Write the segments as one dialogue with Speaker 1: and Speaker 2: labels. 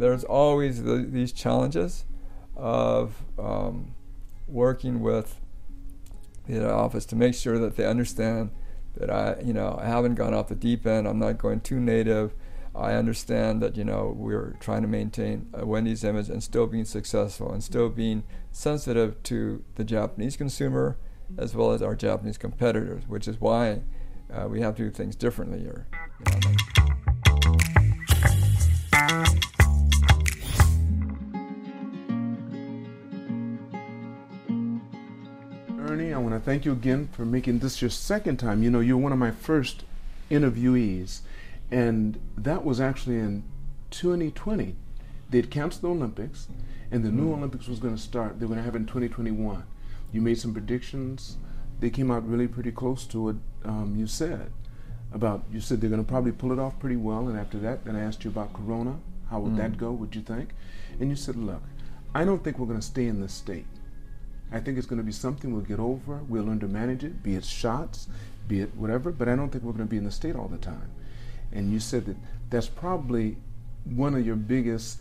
Speaker 1: there's always the, these challenges of um, working with the office to make sure that they understand that I, you know, I haven't gone off the deep end. I'm not going too native. I understand that you know we're trying to maintain a Wendy's image and still being successful and still being sensitive to the Japanese consumer as well as our Japanese competitors, which is why uh, we have to do things differently here. You know,
Speaker 2: Ernie, want to thank you again for making this your second time. You know, you're one of my first interviewees, and that was actually in 2020. They'd canceled the Olympics, and the new mm. Olympics was going to start. They were going to have it in 2021. You made some predictions. They came out really pretty close to what um, you said about. You said they're going to probably pull it off pretty well, and after that, then I asked you about Corona. How would mm. that go? Would you think? And you said, look, I don't think we're going to stay in this state. I think it's going to be something we'll get over. We'll learn to manage it, be it shots, be it whatever. But I don't think we're going to be in the state all the time. And you said that that's probably one of your biggest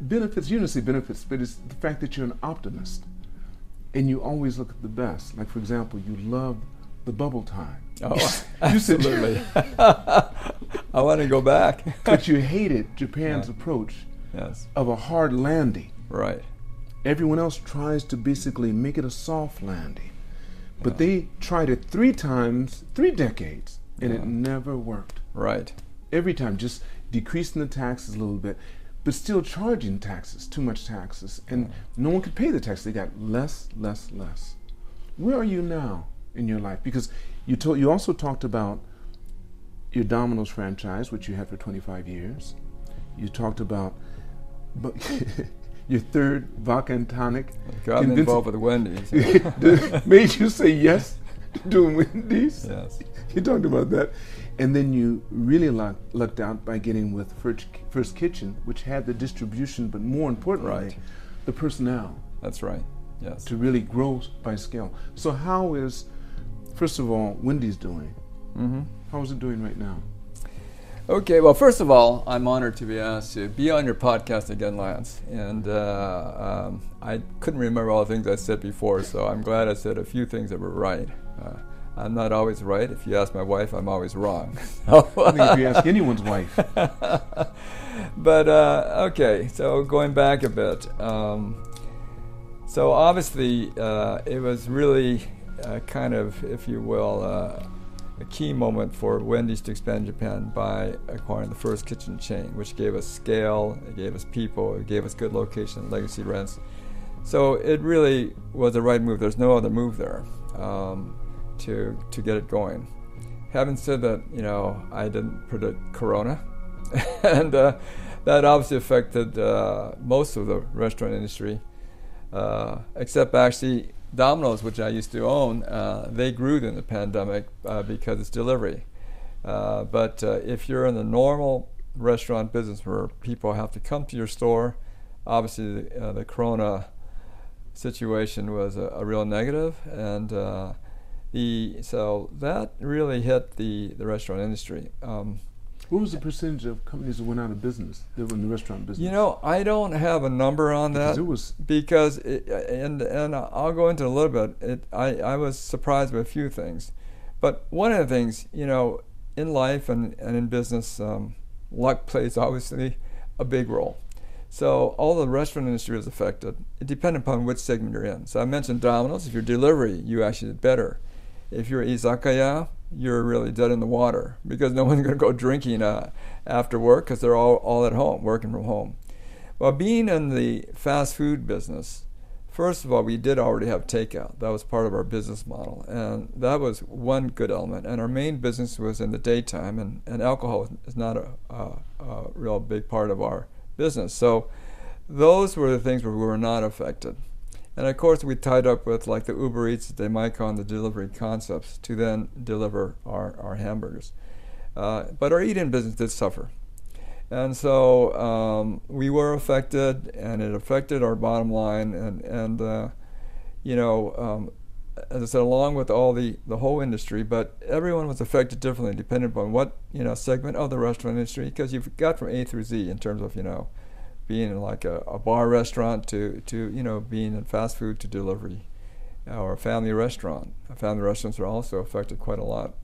Speaker 2: benefits. You don't say benefits, but it's the fact that you're an optimist and you always look at the best. Like for example, you love the bubble time.
Speaker 1: Oh, absolutely. I want to go back.
Speaker 2: but you hated Japan's yeah. approach
Speaker 1: yes.
Speaker 2: of a hard landing.
Speaker 1: Right.
Speaker 2: Everyone else tries to basically make it a soft landing. But yeah. they tried it three times, three decades, and yeah. it never worked.
Speaker 1: Right.
Speaker 2: Every time, just decreasing the taxes a little bit but still charging taxes, too much taxes, and no one could pay the tax. They got less, less, less. Where are you now in your life? Because you told you also talked about your Domino's franchise, which you had for 25 years. You talked about your third vodka and tonic.
Speaker 1: Got me involved with Wendy's.
Speaker 2: made you say yes to doing Wendy's.
Speaker 1: Yes.
Speaker 2: You talked about that. And then you really lucked, lucked out by getting with First, First Kitchen, which had the distribution, but more importantly, right. the personnel.
Speaker 1: That's right. Yes.
Speaker 2: To really grow by scale. So how is, first of all, Wendy's doing?
Speaker 1: Mm-hmm.
Speaker 2: How is it doing right now?
Speaker 1: Okay, well, first of all, I'm honored to be asked to be on your podcast again, Lance. And uh, um, I couldn't remember all the things I said before, so I'm glad I said a few things that were right. Uh, I'm not always right. If you ask my wife, I'm always wrong.
Speaker 2: I think if you ask anyone's wife.
Speaker 1: but uh, okay, so going back a bit. Um, so obviously, uh, it was really uh, kind of, if you will, uh, a key moment for Wendy's to expand Japan by acquiring the first kitchen chain, which gave us scale, it gave us people, it gave us good location, legacy rents. So it really was the right move. There's no other move there. Um, to to get it going. Having said that, you know, I didn't predict Corona, and uh, that obviously affected uh, most of the restaurant industry, uh, except actually Domino's, which I used to own. Uh, they grew during the pandemic uh, because it's delivery. Uh, but if you're in the normal restaurant business where people have to come to your store, obviously the, the Corona situation was a, a real negative, and the so that really hit the the restaurant industry. Um,
Speaker 2: what was the percentage of companies that went out of business that were in the restaurant business?
Speaker 1: You know, I don't have a number on
Speaker 2: because
Speaker 1: that.
Speaker 2: It was
Speaker 1: because it, and and I'll go into a little bit. It I I was surprised by a few things, but one of the things you know in life and and in business, um, luck plays obviously a big role. So all the restaurant industry is affected. It depends upon which segment you're in. So I mentioned Domino's. If you're delivery, you actually did better if you're izakaya, you're really dead in the water because no one's going to go drinking uh, after work because they're all, all at home, working from home. Well, being in the fast food business, first of all, we did already have takeout. That was part of our business model. And that was one good element. And our main business was in the daytime, and, and alcohol is not a, a, a real big part of our business. So those were the things where we were not affected. And of course, we tied up with like the Uber Eats, Demae-can, the delivery concepts to then deliver our, our hamburgers. Uh, but our eat-in business did suffer. And so um, we were affected, and it affected our bottom line. And, and uh, you know, um, as I said, along with all the the whole industry, but everyone was affected differently depending upon what you know segment of the restaurant industry, because you've got from A through Z in terms of you know being in like a, a bar restaurant to to you know being in fast food to delivery or a family restaurant. Family restaurants are also affected quite a lot.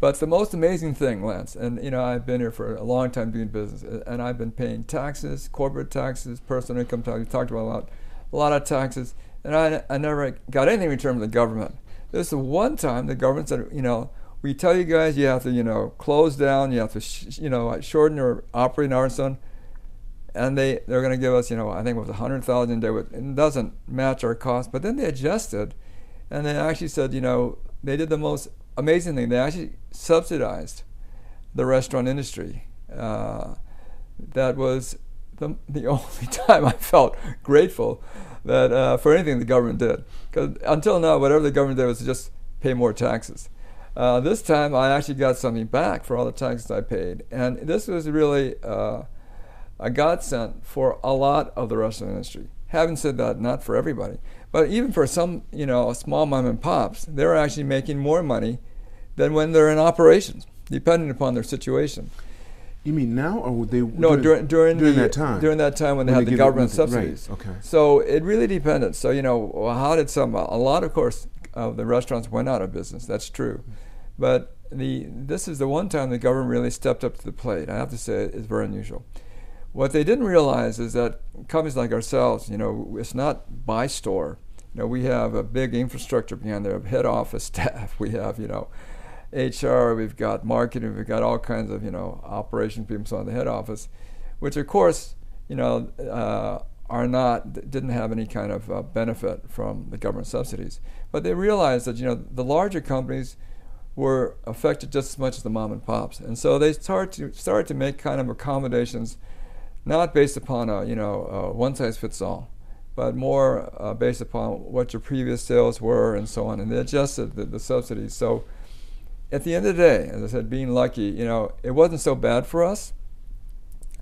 Speaker 1: But the most amazing thing, Lance, and you know, I've been here for a long time doing business, and I've been paying taxes, corporate taxes, personal income tax. We talked about a lot, a lot of taxes, and I, I never got anything in return from the government. This is one time the government said, you know, we tell you guys you have to, you know, close down, you have to, sh- you know, shorten your operating hours, and and they they're going to give us, you know, I think it was a hundred thousand a day. It doesn't match our cost, but then they adjusted, and they actually said, you know, they did the most amazing thing. They actually subsidized the restaurant industry. Uh, that was the, the only time I felt grateful that uh, for anything the government did. Because until now, whatever the government did was just pay more taxes. Uh, this time, I actually got something back for all the taxes I paid, and this was really uh, a godsend for a lot of the restaurant industry. Having said that, not for everybody. But even for some, you know, small mom and pops, they're actually making more money than when they're in operations, depending upon their situation.
Speaker 2: You mean now, or would they?
Speaker 1: No, during during,
Speaker 2: during
Speaker 1: the,
Speaker 2: that time.
Speaker 1: During that time when they
Speaker 2: When
Speaker 1: had
Speaker 2: they
Speaker 1: the government subsidies.
Speaker 2: right, okay.
Speaker 1: So it really depended. So you know, how did some? A lot, of course, of the restaurants went out of business. That's true, but the this is the one time the government really stepped up to the plate. I have to say, it's very unusual. What they didn't realize is that companies like ourselves, you know, it's not by store. You know, we have a big infrastructure behind there head office staff. We have, you know, HR, we've got marketing, we've got all kinds of, you know, operation people on the head office, which of course, you know, uh, are not, didn't have any kind of uh, benefit from the government subsidies. But they realized that, you know, the larger companies were affected just as much as the mom and pops. And so they started to, started to make kind of accommodations not based upon a you know a one size fits all, but more uh, based upon what your previous sales were and so on, and they adjusted the, the subsidies. So at the end of the day, as I said, being lucky, you know, it wasn't so bad for us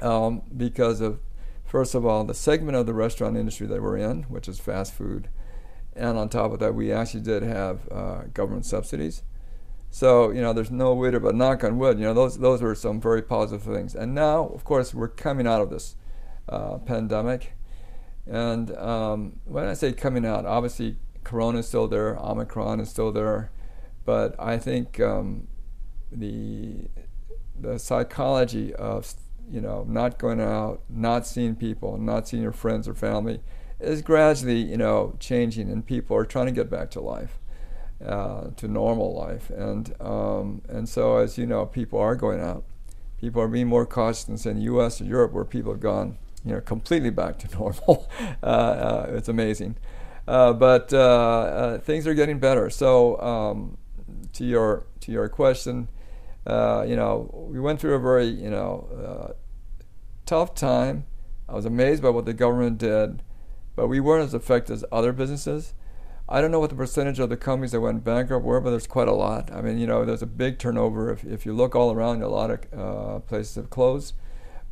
Speaker 1: um, because of first of all the segment of the restaurant industry that we're in, which is fast food, and on top of that, we actually did have uh, government subsidies. So you know, there's no way to but knock on wood. You know, those those were some very positive things. And now, of course, we're coming out of this uh, pandemic. And um, when I say coming out, obviously Corona is still there, Omicron is still there, but I think um, the the psychology of you know not going out, not seeing people, not seeing your friends or family is gradually you know changing, and people are trying to get back to life uh, to normal life. And um, and so, as you know, people are going out. People are being more cautious in the U.S. or Europe, where people have gone, you know, completely back to normal. uh, uh, it's amazing, uh, but uh, uh, things are getting better. So, um, to your to your question, you know, we went through a very you know tough time. I was amazed by what the government did, but we weren't as affected as other businesses. I don't know what the percentage of the companies that went bankrupt were, but there's quite a lot. I mean, you know, there's a big turnover. If, if you look all around, a lot of uh, places have closed.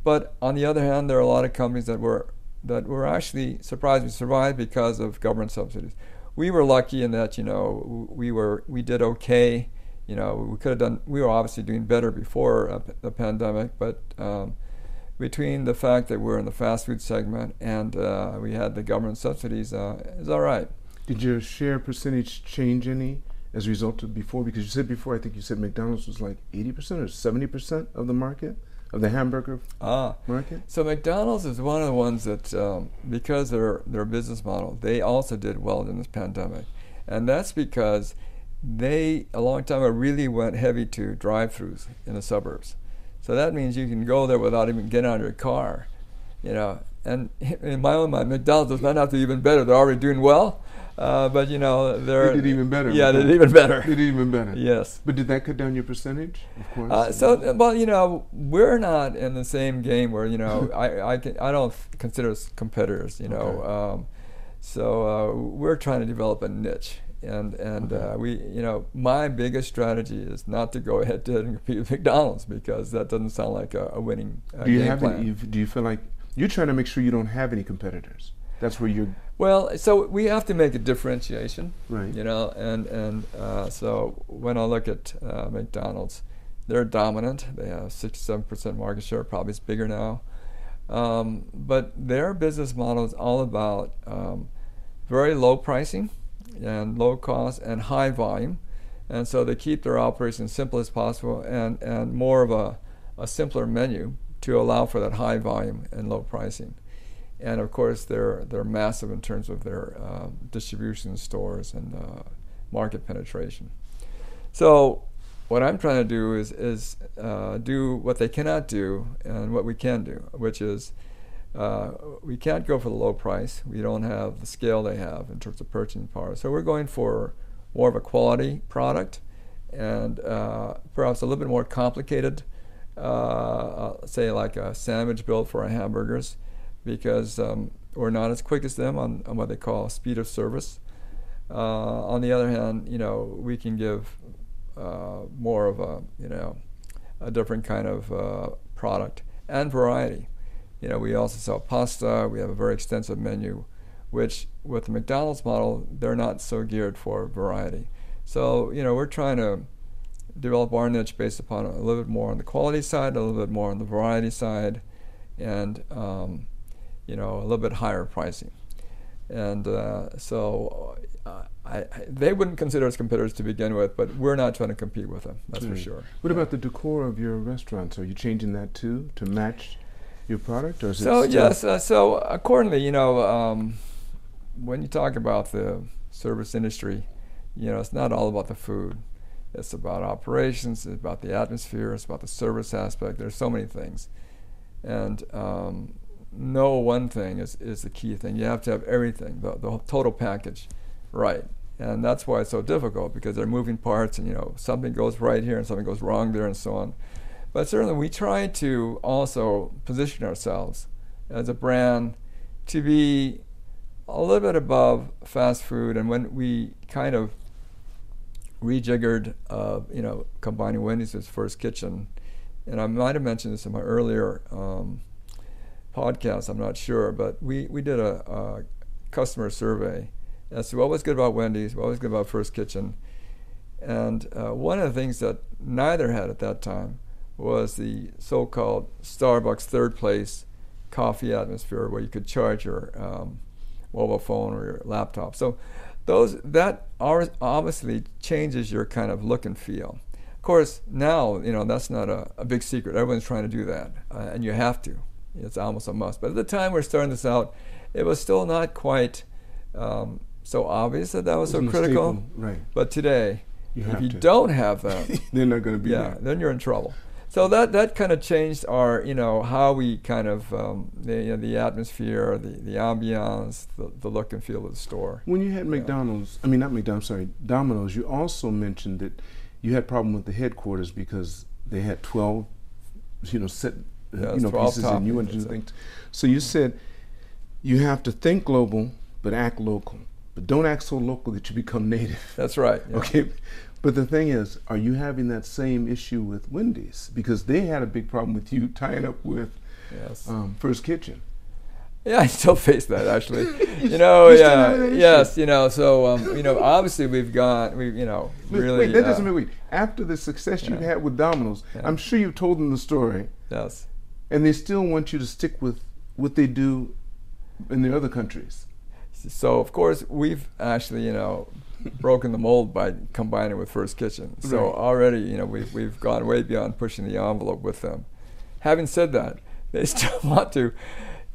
Speaker 1: But on the other hand, there are a lot of companies that were that were actually surprised we survived because of government subsidies. We were lucky in that, you know, we were we did okay. You know, we could have done. We were obviously doing better before the pandemic, but um, between the fact that we're in the fast food segment and uh, we had the government subsidies, uh, all right.
Speaker 2: Did your share percentage change any as a result of before? Because you said before, I think you said McDonald's was like 80% or 70% of the market, of the hamburger
Speaker 1: ah,
Speaker 2: market?
Speaker 1: So McDonald's is one of the ones that, um, because their, their business model, they also did well in this pandemic. And that's because they, a long time ago, really went heavy to drive throughs in the suburbs. So that means you can go there without even getting out of your car, you know. And in my own mind, McDonald's does not have to be even better. They're already doing well. Uh, but you know, they're
Speaker 2: did even better.
Speaker 1: Yeah, they did even better.
Speaker 2: They did even better.
Speaker 1: Yes.
Speaker 2: But did that cut down your percentage? Of course.
Speaker 1: Uh, so, well, you know, we're not in the same game where you know I I, can, I don't consider us competitors. You know,
Speaker 2: Okay.
Speaker 1: um, so uh, we're trying to develop a niche. And and
Speaker 2: Okay.
Speaker 1: uh, we you know my biggest strategy is not to go head to head and compete with McDonald's because that doesn't sound like a, a winning uh,
Speaker 2: do you
Speaker 1: game
Speaker 2: have
Speaker 1: plan.
Speaker 2: any, do you feel like you're trying to make sure you don't have any competitors? That's where you're.
Speaker 1: Well, so we have to make a differentiation,
Speaker 2: Right.
Speaker 1: you know, and and uh, so when I look at uh, McDonald's, they're dominant. They have 67% market share, probably it's bigger now. Um, but their business model is all about um, very low pricing and low cost and high volume. And so they keep their operations simple as possible and, and more of a, a simpler menu to allow for that high volume and low pricing. And of course, they're, they're massive in terms of their uh, distribution stores and uh, market penetration. So what I'm trying to do is is uh, do what they cannot do and what we can do, which is uh, we can't go for the low price. We don't have the scale they have in terms of purchasing power. So we're going for more of a quality product and uh, perhaps a little bit more complicated, uh, say like a sandwich build for our hamburgers, because um, we're not as quick as them on, on what they call speed of service. Uh, on the other hand, you know, we can give uh, more of a you know a different kind of uh, product and variety. You know, we also sell pasta. We have a very extensive menu, which with the McDonald's model, they're not so geared for variety. So you know, we're trying to develop our niche based upon a little bit more on the quality side, a little bit more on the variety side, and um, you know, a little bit higher pricing. And uh, so uh, I, I, they wouldn't consider us competitors to begin with, but we're not trying to compete with them. That's for sure.
Speaker 2: What about the decor of your restaurants? Are you changing that too to match your product, or is
Speaker 1: So
Speaker 2: it
Speaker 1: yes, uh, so accordingly, you know, um, when you talk about the service industry, you know, it's not all about the food. It's about operations. It's about the atmosphere. It's about the service aspect. There's so many things, and um, no one thing is, is the key thing. You have to have everything, the, the total package, right. And that's why it's so difficult because they're moving parts, and you know, something goes right here and something goes wrong there, and so on. But certainly, we try to also position ourselves as a brand to be a little bit above fast food. And when we kind of rejiggered, uh, you know, combining Wendy's with First Kitchen, and I might have mentioned this in my earlier um, podcast, I'm not sure, but we, we did a, a customer survey as to what was good about Wendy's, what was good about First Kitchen. And uh, one of the things that neither had at that time was the so-called Starbucks third place coffee atmosphere, where you could charge your um, mobile phone or your laptop. So those that obviously changes your kind of look and feel. Of course, now you know that's not a, a big secret. Everyone's trying to do that, uh, and you have to. It's almost a must. But at the time we're starting this out, it was still not quite um, so obvious that that was so critical.
Speaker 2: staple, right?
Speaker 1: But today,
Speaker 2: You
Speaker 1: if you
Speaker 2: to.
Speaker 1: don't have that,
Speaker 2: They're not going to be
Speaker 1: yeah,
Speaker 2: there.
Speaker 1: then you're in trouble. So that that kind of changed our, you know, how we kind of um, the you know, the atmosphere, the the ambiance, the, the look and feel of the store.
Speaker 2: When you had McDonald's, I mean not McDonald's, sorry, Domino's, you also mentioned that you had problem with the headquarters because they had 12, you know, set,
Speaker 1: Yes,
Speaker 2: you know,
Speaker 1: 12
Speaker 2: pieces and you wanted to do things. So you said you have to think global but act local. But don't act so local that you become native.
Speaker 1: That's right. yeah.
Speaker 2: Okay. But the thing is, are you having that same issue with Wendy's? Because they had a big problem with you tying up with
Speaker 1: Yes.
Speaker 2: um, First Kitchen.
Speaker 1: Yeah, I still face that actually. you know,
Speaker 2: you still
Speaker 1: yeah,
Speaker 2: have that issue?
Speaker 1: yes, you know. So um, you know, obviously we've got we you know,
Speaker 2: Wait,
Speaker 1: really.
Speaker 2: wait, that
Speaker 1: uh,
Speaker 2: doesn't mean wait. After the success you've
Speaker 1: Yeah.
Speaker 2: had with Domino's,
Speaker 1: Yeah.
Speaker 2: I'm sure you've told them the story,
Speaker 1: Yes.
Speaker 2: And they still want you to stick with what they do in the other countries.
Speaker 1: So of course we've actually you know broken the mold by combining with First Kitchen. So
Speaker 2: Right.
Speaker 1: already you know we've we've gone way beyond pushing the envelope with them. Having said that, they still want to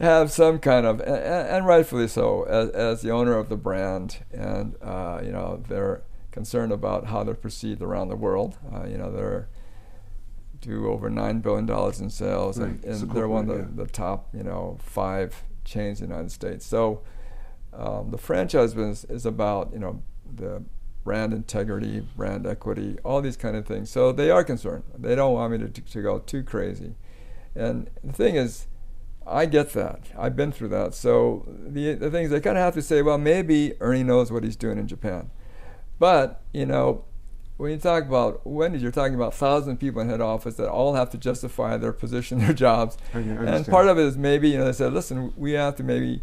Speaker 1: have some kind of and, and rightfully so as, as the owner of the brand and uh, you know they're concerned about how they're perceived around the world. Uh, you know they're do over nine billion dollars in sales, and,
Speaker 2: Right.
Speaker 1: And
Speaker 2: a
Speaker 1: they're one of the, the top, you know, five chains in the United States. So um, the franchise business is about, you know, the brand integrity, brand equity, all these kind of things. So they are concerned. They don't want me to, to go too crazy. And the thing is, I get that. I've been through that. So the the thing is, they kind of have to say, well, maybe Ernie knows what he's doing in Japan. But you know, when you talk about Wendy's, you're talking about thousand people in head office that all have to justify their position, their jobs,
Speaker 2: can
Speaker 1: and part of it is maybe you know they said, listen, we have to maybe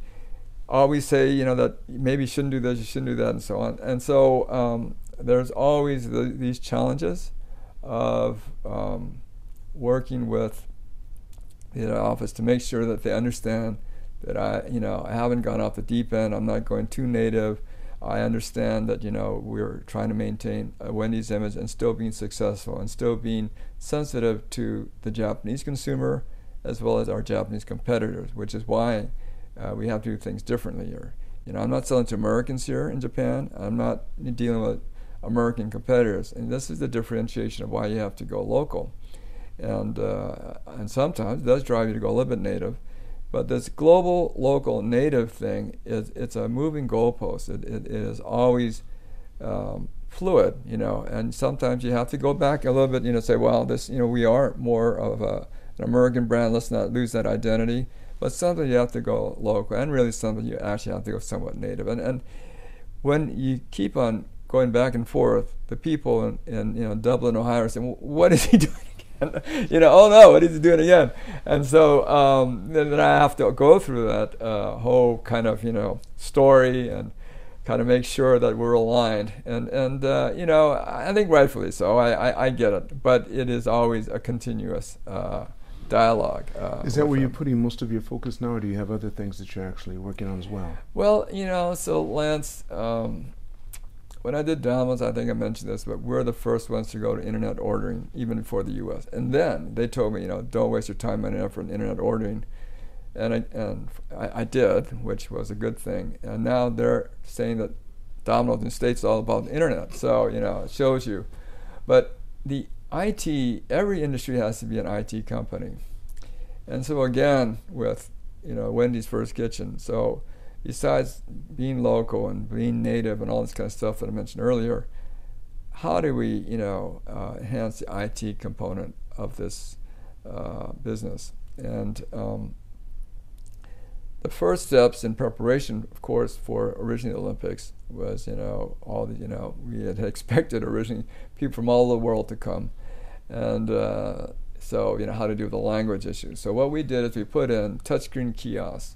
Speaker 1: always say, you know, that maybe you shouldn't do this, you shouldn't do that, and so on. And so um, there's always the, these challenges of um, working with the head office to make sure that they understand that I, you know, I haven't gone off the deep end. I'm not going too native. I understand that you know we're trying to maintain a Wendy's image and still being successful and still being sensitive to the Japanese consumer as well as our Japanese competitors, which is why uh, we have to do things differently here. You know, I'm not selling to Americans here in Japan. I'm not dealing with American competitors, and this is the differentiation of why you have to go local. And uh, and sometimes it does drive you to go a little bit native, but this global, local, native thing is it's a moving goalpost. It, it, is always um, fluid, you know, and sometimes you have to go back a little bit, you know, say, well, this, you know, we are more of a, an American brand. Let's not lose that identity. But something you have to go local, and really something you actually have to go somewhat native. And and when you keep on going back and forth, the people in, in you know Dublin, Ohio, are saying, "What is he doing?" you know, oh no, what is he doing again? And so um, then, I have to go through that uh, whole kind of you know story and kind of make sure that we're aligned. And and uh, you know, I think rightfully so. I, I, I, get it, but it is always a continuous uh, dialogue.
Speaker 2: Uh, is that where them. you're putting most of your focus now, or do you have other things that you're actually working on as well?
Speaker 1: Well, you know, so Lance. Um, when I did Domino's, I think I mentioned this, but we're the first ones to go to internet ordering, even before the U.S. And then they told me, you know, don't waste your time and effort in internet ordering, and I and I, I, did, which was a good thing. And now they're saying that Domino's in the states is all about the internet, so you know, it shows you. But the IT, every industry has to be an IT company, and so again with you know Wendy's First Kitchen, so besides being local and being native and all this kind of stuff that I mentioned earlier, how do we, you know, uh, enhance the IT component of this uh, business? And um, the first steps in preparation, of course, for originally the Olympics was, you know, all the, you know, we had expected originally people from all the world to come, and uh, so you know how to deal with the language issues. So what we did is we put in touchscreen kiosks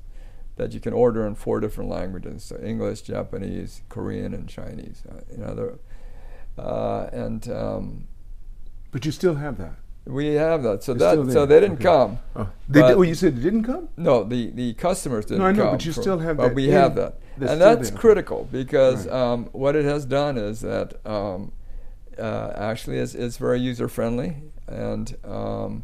Speaker 1: that you can order in four different languages: so English, Japanese, Korean, and Chinese. Uh, you know, uh, and um,
Speaker 2: but you still have that.
Speaker 1: We have that. So that so they didn't okay. come.
Speaker 2: Oh. They did, oh, you said they didn't come?
Speaker 1: No, the, the customers didn't come.
Speaker 2: no, I know,
Speaker 1: come.
Speaker 2: but you from, still have
Speaker 1: but
Speaker 2: that.
Speaker 1: we have that, and that's there. critical because right. um, what it has done is that um, uh, actually is, is very user friendly and um,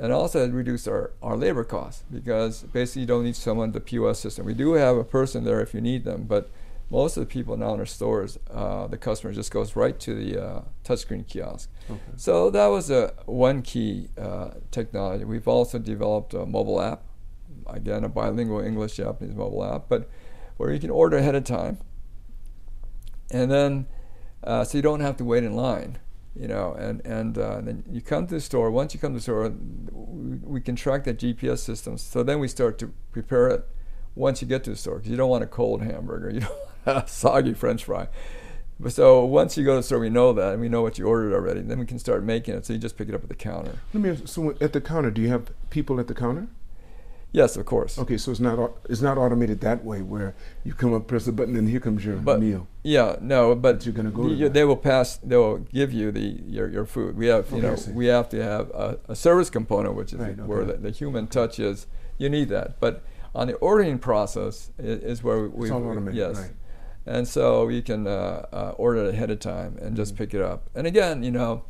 Speaker 1: and also reduce our, our labor costs because basically you don't need someone at the POS system. We do have a person there if you need them, but most of the people now in our stores, uh, the customer just goes right to the uh, touchscreen kiosk. Okay. So that was a one key uh, technology. We've also developed a mobile app, again a bilingual English Japanese mobile app, but where you can order ahead of time, and then uh, so you don't have to wait in line you know, and and, uh, then you come to the store. Once you come to the store, we, we can track that GPS system. So then we start to prepare it once you get to the store because you don't want a cold hamburger, you don't want a soggy French fry. But so once you go to the store, we know that, and we know what you ordered already. Then we can start making it. So you just pick it up at the counter.
Speaker 2: Let me. Ask, so at the counter, do you have people at the counter?
Speaker 1: Yes, of course.
Speaker 2: Okay, so it's not it's not automated that way where you come up, press the button, and here comes your but, meal.
Speaker 1: Yeah, no, but, but
Speaker 2: you're gonna go.
Speaker 1: The, they will pass. They will give you the your, your food. We have you okay, know we have to have a, a service component, which is right, okay. where the, the, human touch is. You need that, but on the ordering process is, is where we,
Speaker 2: it's all automated.
Speaker 1: Yes.
Speaker 2: Right.
Speaker 1: And so you can uh, uh, order it ahead of time and just mm-hmm. pick it up. And again, you know,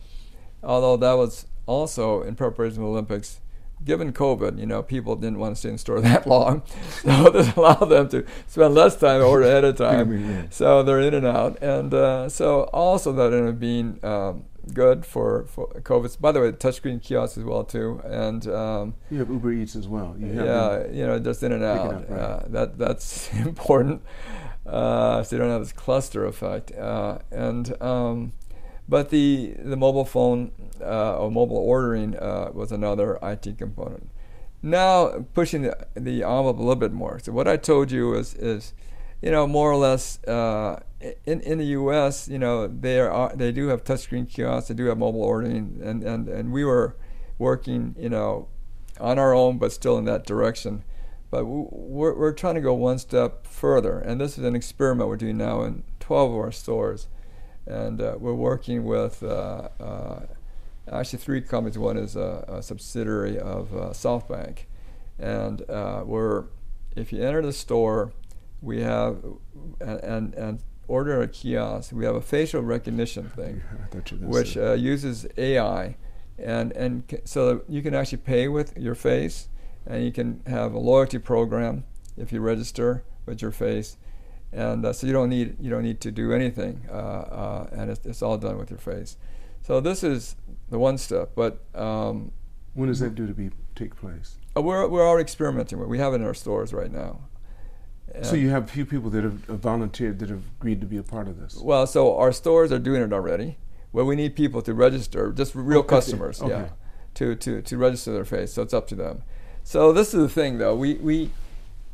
Speaker 1: although that was also in preparation for the Olympics, given COVID, you know, people didn't want to stay in the store that long, so this allowed them to spend less time order ahead of time. So they're in and out, and uh, so also that ended up being um, good for, for COVID. By the way, touchscreen kiosks as well too, and um,
Speaker 2: you have Uber Eats as well.
Speaker 1: You yeah, you know, just in and out. Up, right. uh, that that's important, uh, so you don't have this cluster effect, uh, and. Um, but the, the mobile phone uh, or mobile ordering uh, was another IT component. Now pushing the, the envelope a little bit more. So what I told you is, is you know, more or less uh, in, in the U.S., you know, they are they do have touchscreen kiosks, they do have mobile ordering, and, and, and we were working, you know, on our own, but still in that direction. but we're, we're trying to go one step further. And this is an experiment we're doing now in 12 of our stores. And uh, we're working with uh, uh, actually three companies. One is a, a subsidiary of uh, SoftBank. And uh, we're, if you enter the store, we have, and, and, and order a kiosk, we have a facial recognition thing, which uh, uses AI. And, and c- so you can actually pay with your face and you can have a loyalty program if you register with your face, and uh, so you don't need you don't need to do anything, uh, uh, and it's, it's, all done with your face. So this is the one step, but um,
Speaker 2: does that due to be take place?
Speaker 1: Uh, we're we're already experimenting with. We have it in our stores right now.
Speaker 2: And so you have a few people that have volunteered that have agreed to be a part of this.
Speaker 1: Well, so our stores are doing it already. Well, we need people to register, just real oh, customers, okay. yeah, to, to to register their face. So it's up to them. So this is the thing, though. We we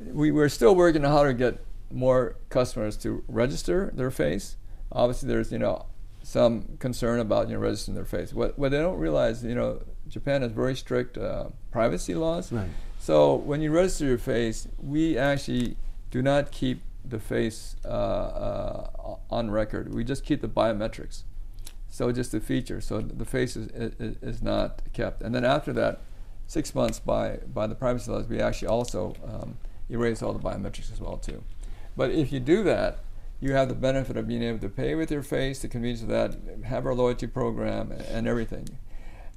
Speaker 1: we we're still working on how to get more customers to register their face. Obviously, there's you know some concern about you know registering their face. What what they don't realize, you know, Japan has very strict uh, privacy laws.
Speaker 2: Right.
Speaker 1: So when you register your face, we actually do not keep the face uh, uh, on record. We just keep the biometrics. So just the feature. So the face is, is, is not kept. And then after that, six months by, by the privacy laws, we actually also um, erase all the biometrics as well too. But if you do that, you have the benefit of being able to pay with your face, the convenience of that, have our loyalty program, and everything.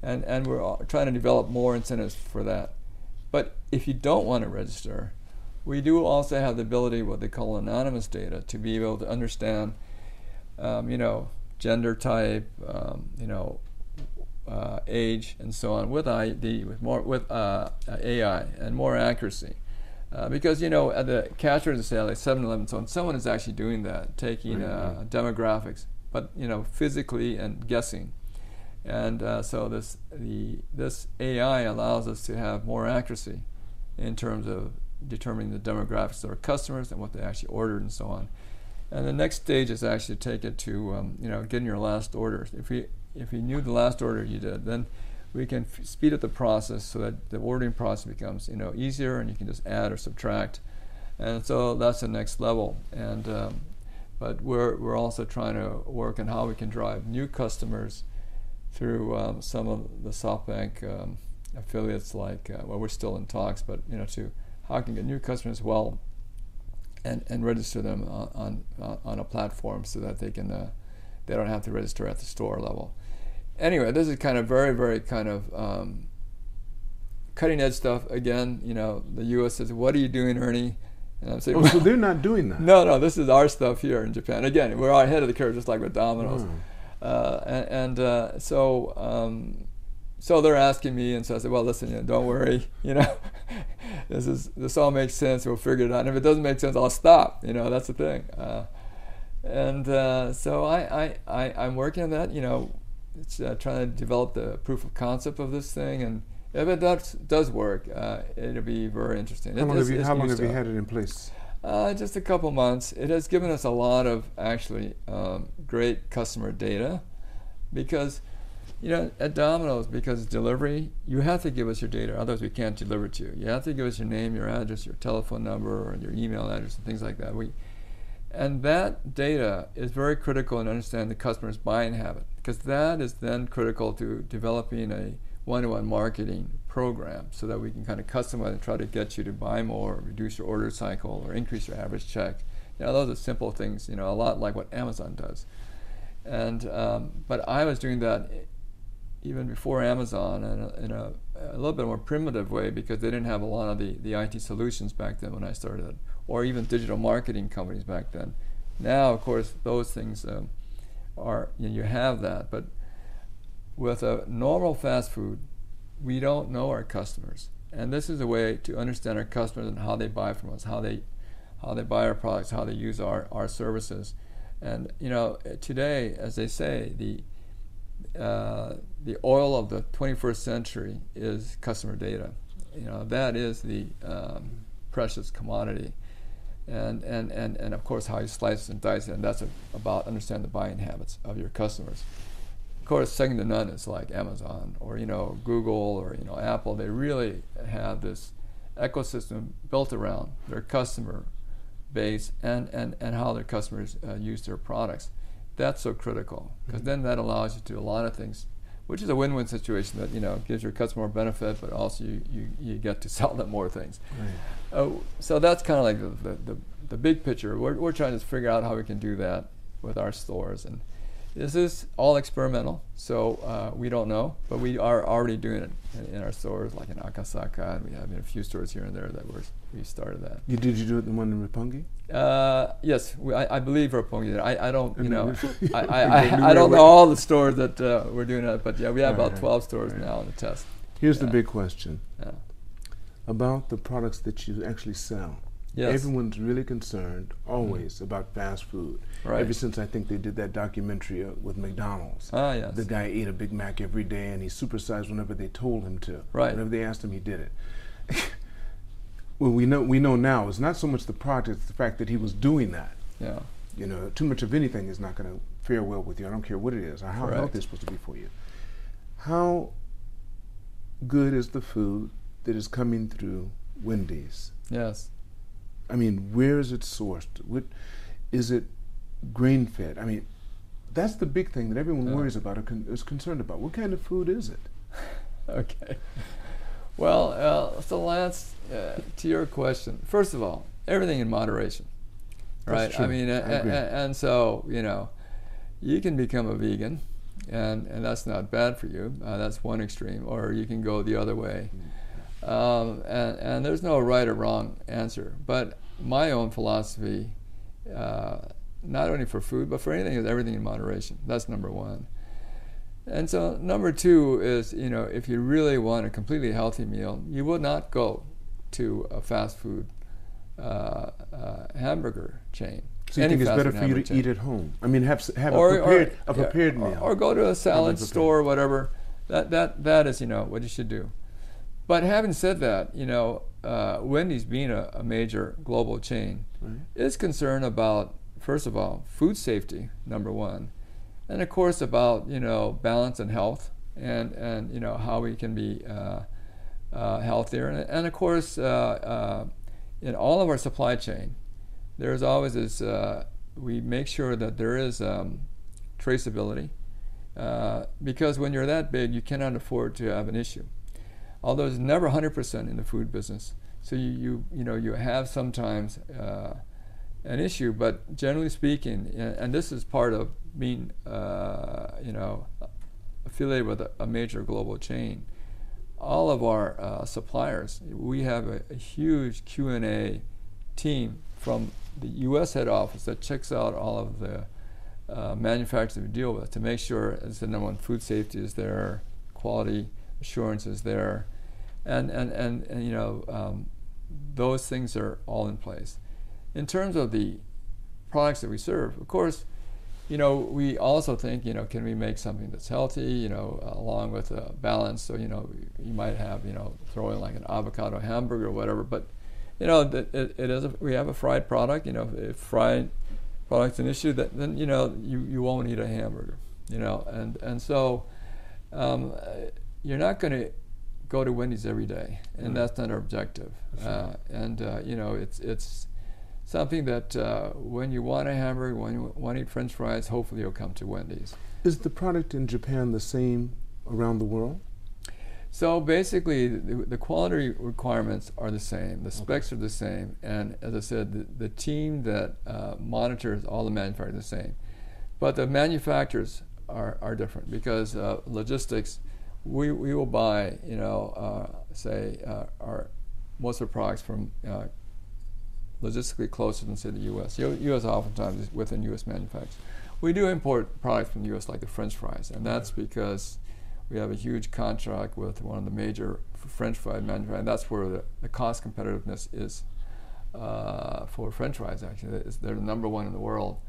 Speaker 1: And, and we're trying to develop more incentives for that. But if you don't want to register, we do also have the ability, what they call anonymous data, to be able to understand, um, you know, gender type, um, you know, uh, age, and so on with ID, with more with uh, AI and more accuracy. Uh, because you know at the cash register sale, like 7-Eleven, so on, someone is actually doing that, taking uh, demographics, but you know physically and guessing. And uh, so this the this AI allows us to have more accuracy in terms of determining the demographics of our customers and what they actually ordered and so on. And the next stage is actually to take it to um, you know getting your last order. If we if you knew the last order you did, then we can f- speed up the process so that the ordering process becomes you know easier and you can just add or subtract. And so that's the next level. And um, but we're we're also trying to work on how we can drive new customers through um, some of the SoftBank um, affiliates. Like uh, well, we're still in talks, but you know to how can get new customers well and, and register them on, on, on a platform so that they can uh, they don't have to register at the store level anyway, this is kind of very, very kind of um, cutting edge stuff. Again, you know, the U.S. says, "What are you doing, Ernie?"
Speaker 2: And I'm saying, oh, well, so they're not doing that.
Speaker 1: No, no, this is our stuff here in Japan. Again, we're ahead of the curve, just like with Domino's. Oh. Uh, and, and uh, so, um, so they're asking me, and so I said, "Well, listen, you know, don't worry. You know, this is this all makes sense. We'll figure it out. And if it doesn't make sense, I'll stop. You know, that's the thing." Uh, and uh, so I, I, I, I'm working on that. You know, it's uh, trying to develop the proof of concept of this thing, and if it does does work, uh, it'll be very interesting.
Speaker 2: How long, have you, how long have you, had it in place?
Speaker 1: Uh, just a couple months. It has given us a lot of actually um, great customer data, because you know at Domino's because delivery you have to give us your data, otherwise we can't deliver to you. You have to give us your name, your address, your telephone number, or your email address, and things like that. We and that data is very critical in understanding the customer's buying habit because that is then critical to developing a one-to-one marketing program so that we can kind of customize and try to get you to buy more, reduce your order cycle, or increase your average check. You know, those are simple things. You know, a lot like what Amazon does. And um, but I was doing that even before Amazon in, a, in a, a, little bit more primitive way because they didn't have a lot of the, the IT solutions back then when I started or even digital marketing companies back then. Now, of course, those things um, are you, know, you have that, but with a normal fast food, we don't know our customers, and this is a way to understand our customers and how they buy from us, how they how they buy our products, how they use our, our services. And you know, today, as they say, the uh, the oil of the 21st century is customer data. You know, that is the um, precious commodity and, and, and, and of course how you slice and dice it, and that's a, about understanding the buying habits of your customers. Of course, second to none is like Amazon or you know Google or you know Apple. They really have this ecosystem built around their customer base and, and, and how their customers uh, use their products. That's so critical because mm-hmm. then that allows you to do a lot of things, which is a win-win situation that you know gives your customer benefit, but also you, you, you get to sell them more things. Right. Uh, so that's kind of like the, the, the, the, big picture. We're, we're trying to figure out how we can do that with our stores and this is all experimental, so uh, we don't know, but we are already doing it in, in, our stores, like in Akasaka, and we have in a few stores here and there that we're, we started that.
Speaker 2: You, did you do it the one in Roppongi?
Speaker 1: Uh, yes, we, I, I, believe Roppongi. I, I don't, you know, I, I, I, don't know all the stores that uh, we're doing that, but yeah, we have about 12 stores now in the test.
Speaker 2: Here's
Speaker 1: yeah.
Speaker 2: the big question yeah. About the products that you actually sell. Yes. Everyone's really concerned always mm. about fast food. Right. Ever since I think they did that documentary uh, with McDonald's.
Speaker 1: Ah, yes.
Speaker 2: The guy ate a Big Mac every day and he supersized whenever they told him to.
Speaker 1: Right.
Speaker 2: Whenever they asked him, he did it. well, we know we know now it's not so much the product; it's the fact that he was doing that.
Speaker 1: Yeah.
Speaker 2: You know, too much of anything is not going to fare well with you. I don't care what it is or how Correct. healthy it's supposed to be for you. How good is the food that is coming through Wendy's?
Speaker 1: Yes.
Speaker 2: I mean, where is it sourced? What is it grain fed? I mean, that's the big thing that everyone yeah. worries about or con- is concerned about. What kind of food is it?
Speaker 1: okay. Well, uh, so Lance, uh, to your question, first of all, everything in moderation, right?
Speaker 2: I
Speaker 1: mean,
Speaker 2: I
Speaker 1: and so you know, you can become a vegan, and and that's not bad for you. Uh, that's one extreme, or you can go the other way. Mm um, and, and, there's no right or wrong answer. But my own philosophy, uh, not only for food, but for anything, is everything in moderation. That's number one. And so number two is, you know, if you really want a completely healthy meal, you will not go to a fast food uh, uh, hamburger chain.
Speaker 2: So you think it's better for you to chain. eat at home? I mean, have have or, a prepared, or, a prepared
Speaker 1: yeah,
Speaker 2: meal,
Speaker 1: or, or, go to a salad store, or whatever. That that that is, you know, what you should do. But having said that, you know, uh, Wendy's being a, a, major global chain right. is concerned about, first of all, food safety, number one, and of course about you know balance and health, and and you know how we can be uh, uh, healthier, and, and, of course uh, uh, in all of our supply chain, there's always this. Uh, we make sure that there is um, traceability, because when you're that big, you cannot afford to have an issue although it's never 100% in the food business. So you, you, you know, you have sometimes uh, an issue, but generally speaking, and this is part of being, uh, you know, affiliated with a, major global chain. All of our uh, suppliers, we have a, a huge Q&A team from the U.S. head office that checks out all of the uh, manufacturers we deal with to make sure, as the number one, food safety is there, quality assurances there, and and and, and you know um, those things are all in place. In terms of the products that we serve, of course, you know we also think you know can we make something that's healthy, you know, along with a balance. So you know you might have you know throw in like an avocado hamburger or whatever, but you know it, it, is a, we have a fried product. You know if fried product's an issue, that then you know you, you won't eat a hamburger. You know, and and so um, you're not going to go to Wendy's every day, and that's not our objective. Uh, and uh, you know, it's it's something that uh, when you want a hamburger, when you want to eat French fries, hopefully you'll come to Wendy's.
Speaker 2: Is the product in Japan the same around the world?
Speaker 1: So basically, the, the quality requirements are the same, the specs okay. are the same, and as I said, the, the team that uh, monitors all the manufacturers the same. But the manufacturers are, are different because uh, logistics we, we will buy, you know, uh, say uh, our most of the products from uh, logistically closer than say the U.S. U- U.S. oftentimes is within U.S. manufacturers. We do import products from the U.S. like the French fries, and that's because we have a huge contract with one of the major French fry manufacturers, and that's where the, the cost competitiveness is uh, for French fries. Actually, they're the number one in the world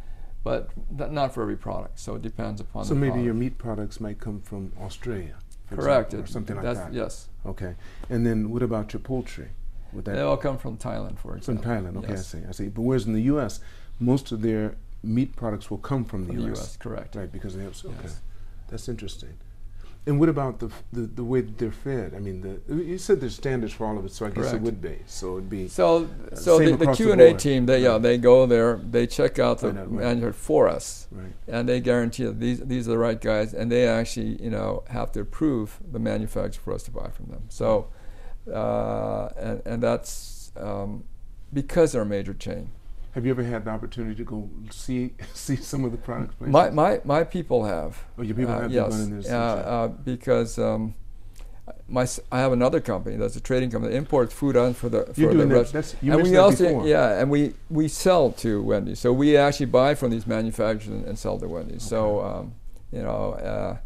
Speaker 1: but not for every product. So it depends upon.
Speaker 2: So
Speaker 1: maybe
Speaker 2: product. your meat products might come from Australia.
Speaker 1: Correct.
Speaker 2: Example, or something like that.
Speaker 1: Yes.
Speaker 2: Okay. And then what about your poultry?
Speaker 1: Would that they all come from Thailand, for example.
Speaker 2: From Thailand. Okay, yes. I see. I see. But whereas in the U.S., most of their meat products will come from the,
Speaker 1: from
Speaker 2: U.S.
Speaker 1: the U.S. Correct.
Speaker 2: Right, because they have. Okay. Yes. That's interesting. And what about the, the the way they're fed? I mean, the you said there's standards for all of it, so I guess
Speaker 1: Correct.
Speaker 2: it would be. So it'd be
Speaker 1: So,
Speaker 2: Uh,
Speaker 1: so the, the Q and A team, they yeah, they go there, they check out the
Speaker 2: right.
Speaker 1: manager for us,
Speaker 2: right.
Speaker 1: and they guarantee that these these are the right guys, and they actually you know have to approve the manufacturer for us to buy from them. So, uh, and and that's um, because they're a major chain.
Speaker 2: Have you ever had the opportunity to go see see some of the products? places?
Speaker 1: My my my people have.
Speaker 2: oh, your people
Speaker 1: Uh,
Speaker 2: have
Speaker 1: yes,
Speaker 2: gone in there.
Speaker 1: uh, uh, because um, my I have another company that's a trading company that imports food on for the for
Speaker 2: You're
Speaker 1: the
Speaker 2: doing that.
Speaker 1: rest-
Speaker 2: That's you
Speaker 1: and we also
Speaker 2: before.
Speaker 1: yeah, and we we sell to Wendy's. So we actually buy from these manufacturers and, and sell to Wendy's. So um, you know, uh,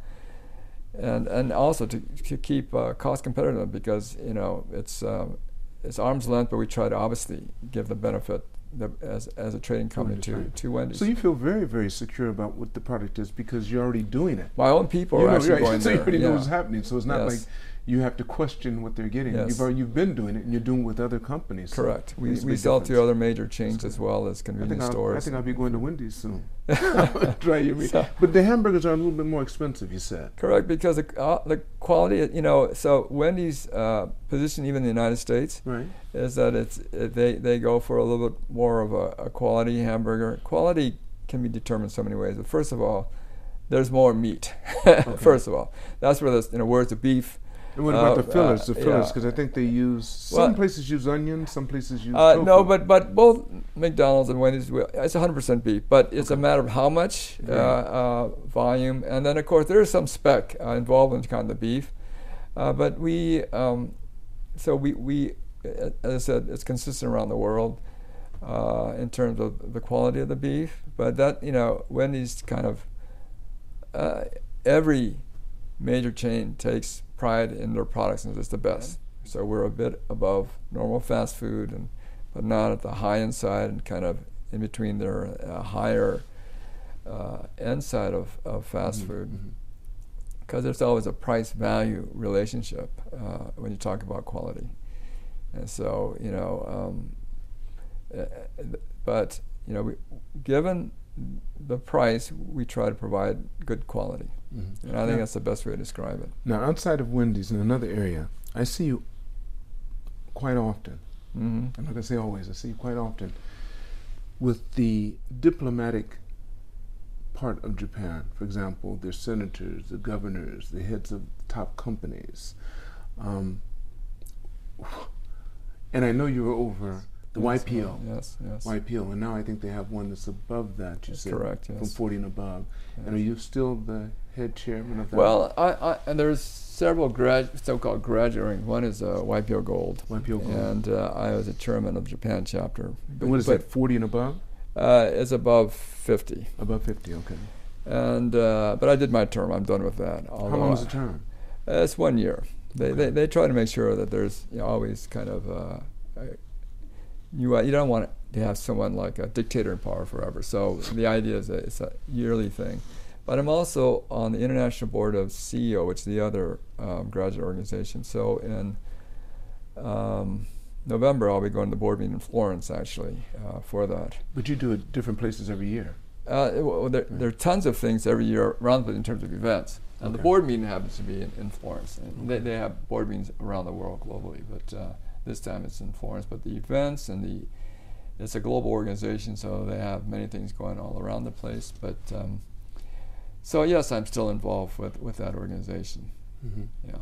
Speaker 1: and and also to, to keep uh, cost competitive because you know it's um, it's arm's length, but we try to obviously give the benefit the, as as a trading company to to Wendy's.
Speaker 2: So you feel very very secure about what the product is because you're already doing it.
Speaker 1: My own people
Speaker 2: You
Speaker 1: are
Speaker 2: know,
Speaker 1: actually
Speaker 2: right,
Speaker 1: going
Speaker 2: so
Speaker 1: there.
Speaker 2: you already
Speaker 1: yeah.
Speaker 2: know what's happening. So it's not
Speaker 1: Yes.
Speaker 2: like you have to question what they're getting.
Speaker 1: Yes.
Speaker 2: You've already, you've been doing it, and you're doing it with other companies. so
Speaker 1: Correct. We,
Speaker 2: makes a
Speaker 1: we sell
Speaker 2: difference.
Speaker 1: to other major chains
Speaker 2: That's
Speaker 1: as well as convenience
Speaker 2: I'll, I think I'll be going to Wendy's soon. Try your meat.
Speaker 1: So-
Speaker 2: But the hamburgers are a little bit more expensive, you said.
Speaker 1: Correct, because the, uh, the quality, you know, so Wendy's uh, position, even in the United States,
Speaker 2: Right.
Speaker 1: is that it's it, they they go for a little bit more of a, a quality hamburger. Quality can be determined so many ways. But first of all, there's more meat. First of all, that's where the you know where's the beef.
Speaker 2: And what about
Speaker 1: Uh,
Speaker 2: the fillers?
Speaker 1: uh,
Speaker 2: the fillers,
Speaker 1: yeah.
Speaker 2: because I think they use some
Speaker 1: Well-
Speaker 2: places use onions, some places use.
Speaker 1: Uh, no, but but both McDonald's and Wendy's, it's 100% beef. But it's a matter of how much uh, uh, volume, and then of course there is some spec uh, involved in kind of the beef. Uh, but we, um, so we we, as I said, it's consistent around the world uh, in terms of the quality of the beef. But that you know, Wendy's kind of uh, every major chain takes pride in their products and it's the best. So we're a bit above normal fast food, and but not at the high end side, and kind of in between their uh, higher uh, end side of, of fast
Speaker 2: Mhm,
Speaker 1: food.
Speaker 2: mhm.
Speaker 1: Because there's always a price value relationship uh, when you talk about quality, and so you know, um, uh, but you know, we, given the price, we try to provide good quality,
Speaker 2: Mhm.
Speaker 1: and I think
Speaker 2: Now-
Speaker 1: that's the best way to describe it.
Speaker 2: Now, outside of Wendy's, in another area, I see you quite often.
Speaker 1: hmm
Speaker 2: I'm not going to say always, I see you quite often with the diplomatic part of Japan. For example, their senators, the governors, the heads of top companies. Um, and I know you were over the
Speaker 1: Yes,
Speaker 2: YPO.
Speaker 1: Yes, yes.
Speaker 2: YPO, and now I think they have one that's above that. You said
Speaker 1: Correct.
Speaker 2: from 40 and above.
Speaker 1: yes.
Speaker 2: And are you still the head chairman of that?
Speaker 1: Well, I, I, and there's several grad, so-called graduates. One is uh, YPO Gold,
Speaker 2: YPO Gold.
Speaker 1: and uh, I was a chairman of Japan chapter.
Speaker 2: and what is
Speaker 1: but,
Speaker 2: that? 40 and above?
Speaker 1: Uh, it's above 50,
Speaker 2: Above 50. Okay.
Speaker 1: and uh, but I did my term. I'm done with that.
Speaker 2: How long is the term?
Speaker 1: Uh, it's one year. They,
Speaker 2: Okay.
Speaker 1: they they try to make sure that there's you know, always kind of uh, uh, you uh, you don't want to have someone like a dictator in power forever. So the idea is that it's a yearly thing. But I'm also on the international board of CEO, which is the other um, graduate organization. So in um, November, I'll be going to the board meeting in Florence actually uh, for that.
Speaker 2: But you do it different places every year.
Speaker 1: Uh, well, there, there are tons of things every year around in terms of events. And the board meeting happens to be in, in Florence. And they, they have board meetings around the world globally, but uh, this time it's in Florence. But the events and the it's a global organization, so they have many things going all around the place. But um, so yes, I'm still involved with, with that organization.
Speaker 2: hmm
Speaker 1: Yeah.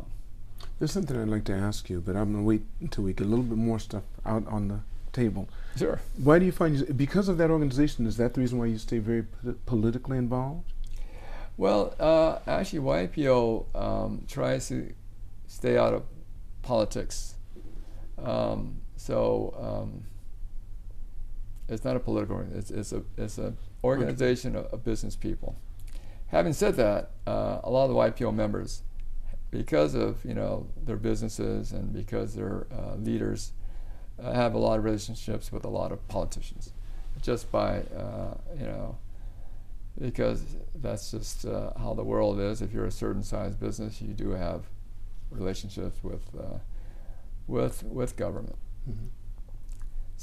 Speaker 2: There's something I'd like to ask you, but I'm going to wait until we get a little bit more stuff out on the table.
Speaker 1: Sure.
Speaker 2: Why do you find, you, because of that organization, is that the reason why you stay very poli- politically involved?
Speaker 1: Well, uh, actually, YPO um, tries to stay out of politics. Um, so um, it's not a political. org- It's it's a it's a organization of, of business people. Having said that, uh, a lot of the YPO members, because of you know their businesses and because their uh, leaders, uh, have a lot of relationships with a lot of politicians, just by uh, you know because that's just uh, how the world is. If you're a certain size business, you do have relationships with uh, with with government.
Speaker 2: Mhm.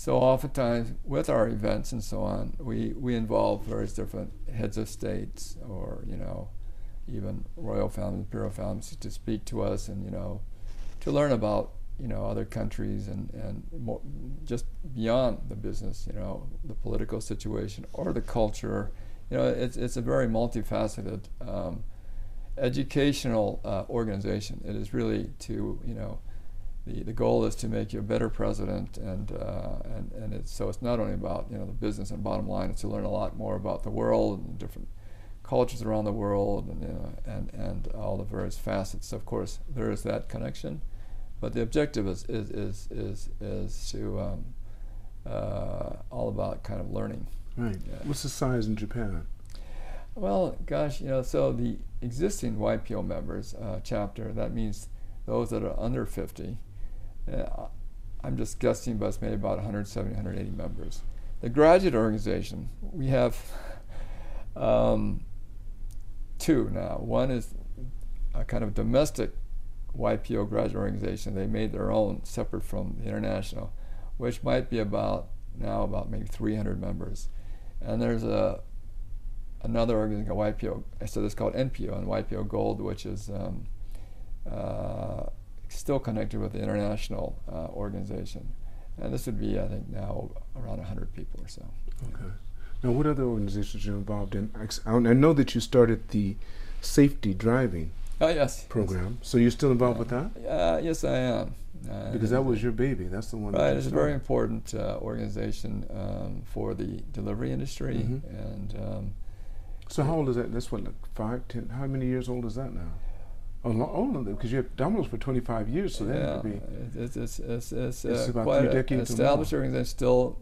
Speaker 1: So oftentimes with our events and so on, we, we involve various different heads of states or you know even royal families, imperial families, to speak to us and you know, to learn about you know other countries and and more, just beyond the business, you know, the political situation or the culture. You know, it's it's a very multifaceted um, educational uh, organization. It is really to you know. The, the goal is to make you a better president, and uh, and and it's so it's not only about you know the business and bottom line. It's to learn a lot more about the world and different cultures around the world and, you know, and, and all the various facets. Of course, there is that connection, but the objective is, is, is, is, is to um, uh, all about kind of learning.
Speaker 2: Right. Yeah. What's the size in Japan?
Speaker 1: Well, gosh, you know, so the existing YPO members uh, chapter, that means those that are under 50, uh, I'm just guessing, but it's maybe about 170, 180 members. The graduate organization, we have um, two now. One is a kind of domestic YPO graduate organization. They made their own separate from the international, which might be about now about maybe 300 members. And there's a another organization, called YPO, so it's called NPO and YPO Gold, which is um, uh, still connected with the international uh, organization. And this would be, I think, now around 100 people or so.
Speaker 2: Okay. Now, what other organizations are you involved in? I know that you started the safety driving
Speaker 1: oh, yes,
Speaker 2: program. Yes. So you're still involved with that?
Speaker 1: Uh, yes, I am.
Speaker 2: Uh, because that was your baby. That's the one.
Speaker 1: Right, it's a very important uh, organization um, for the delivery industry. Mm-hmm. And um,
Speaker 2: so, how old is that? That's what, like five, ten? How many years old is that now? Oh, because you have Domino's for 25 years, so
Speaker 1: yeah,
Speaker 2: that be.
Speaker 1: It's, it's, it's, it's, it's uh, about three decades. Established organization, still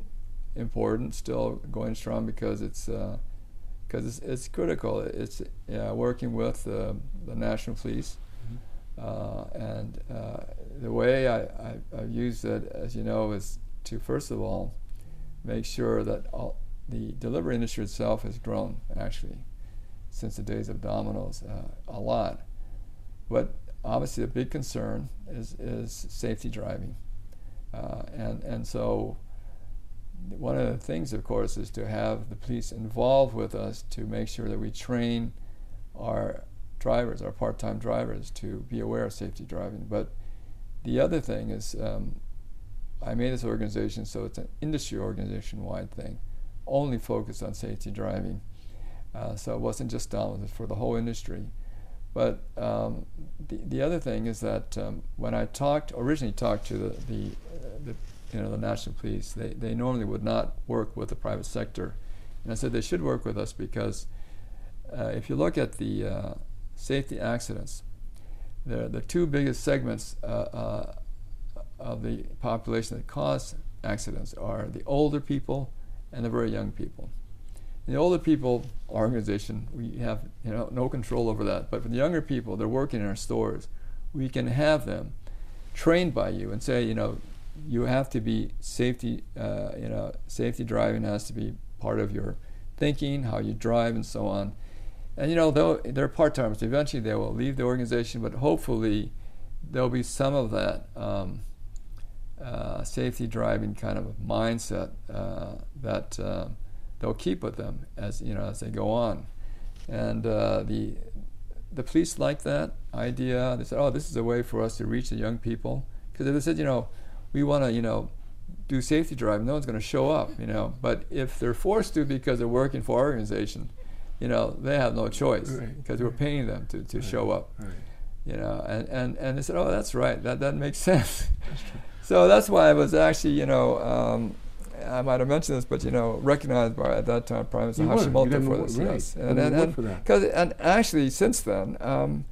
Speaker 1: important, still going strong because it's because uh, it's, it's critical. It's working with uh, the national police, mm-hmm. uh, and uh, the way I, I, I use it, as you know, is to first of all make sure that all, the delivery industry itself has grown actually since the days of Domino's uh, a lot, but obviously a big concern is is safety driving, uh, and and so one of the things, of course, is to have the police involved with us to make sure that we train our drivers, our part-time drivers, to be aware of safety driving. But the other thing is, um, I made this organization so it's an industry organization-wide thing, only focused on safety driving. Uh, so it wasn't just Domino's, for the whole industry. But um, the, the other thing is that um, when I talked, originally talked to the, the, uh, the you know, the national police. They, they normally would not work with the private sector. And I said they should work with us because uh, if you look at the uh, safety accidents, the, the two biggest segments uh, uh of the population that cause accidents are the older people and the very young people. The older people our organization, we have you know no control over that. But for the younger people, they're working in our stores. We can have them trained by you and say, you know, you have to be safety. Uh, you know, safety driving has to be part of your thinking, how you drive, and so on. And you know, they're part timers, eventually they will leave the organization, but hopefully there'll be some of that um, uh, safety driving kind of mindset uh, that uh, they'll keep with them as you know as they go on. And uh, the the police like that idea. They said, "Oh, this is a way for us to reach the young people." Because if they said, you know, we want to, you know, do safety drive, no one's going to show up, you know. But if they're forced to because they're working for our organization, you know, they have no choice right. because we're paying them to, to right. show up. Right. You know, and, and, and they said, oh, that's right, that, that makes sense. That's so that's why I was actually, you know, um, I might have mentioned this, but you know, recognized by at that time Prime Minister Hashimoto for this, yes,
Speaker 2: and and, and,
Speaker 1: and, and actually since then, um,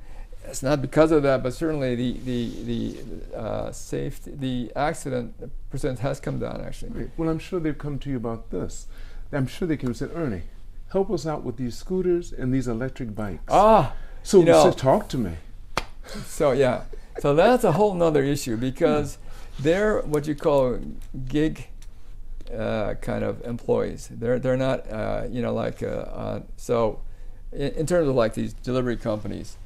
Speaker 1: it's not because of that, but certainly the the the uh, safety, the accident percent has come down actually.
Speaker 2: Right. Well, I'm sure they've come to you about this. I'm sure they came and said, Ernie, help us out with these scooters and these electric bikes.
Speaker 1: Ah,
Speaker 2: so,
Speaker 1: you know,
Speaker 2: so talk to me.
Speaker 1: So yeah, so that's a whole nother issue because they're what you call gig uh, kind of employees. They're they're not uh, you know like uh, uh so in, in terms of like these delivery companies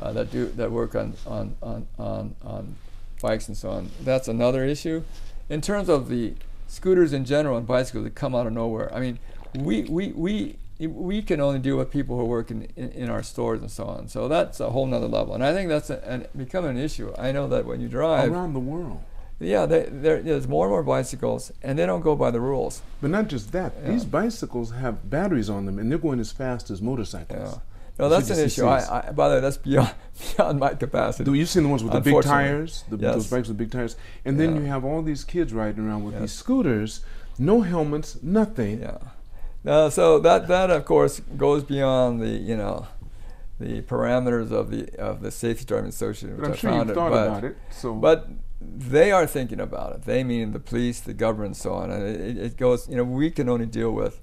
Speaker 1: uh, that do that work on, on, on, on, on bikes and so on. That's another issue. In terms of the scooters in general and bicycles that come out of nowhere, I mean, we, we, we we can only deal with people who work in, in, in, our stores and so on. So that's a whole nother level. And I think that's a, an, become an issue. I know that when you drive
Speaker 2: around the world,
Speaker 1: yeah, they, there's more and more bicycles, and they don't go by the rules.
Speaker 2: But not just that; yeah. these bicycles have batteries on them, and they're going as fast as motorcycles.
Speaker 1: Yeah. No, that's an issue. I, I, by the way, that's beyond beyond my capacity.
Speaker 2: Do You've seen the ones with the big tires, the, yes. those bikes with big tires, and then yeah. you have all these kids riding around with yes. these scooters, no helmets, nothing.
Speaker 1: Yeah. Uh, so that that of course goes beyond the you know the parameters of the of the Safety Driving Association, which
Speaker 2: but I'm
Speaker 1: I
Speaker 2: sure
Speaker 1: founded.
Speaker 2: Thought
Speaker 1: but,
Speaker 2: about it, so.
Speaker 1: but they are thinking about it. They mean the police, the government, and so on. And it, it goes. You know, we can only deal with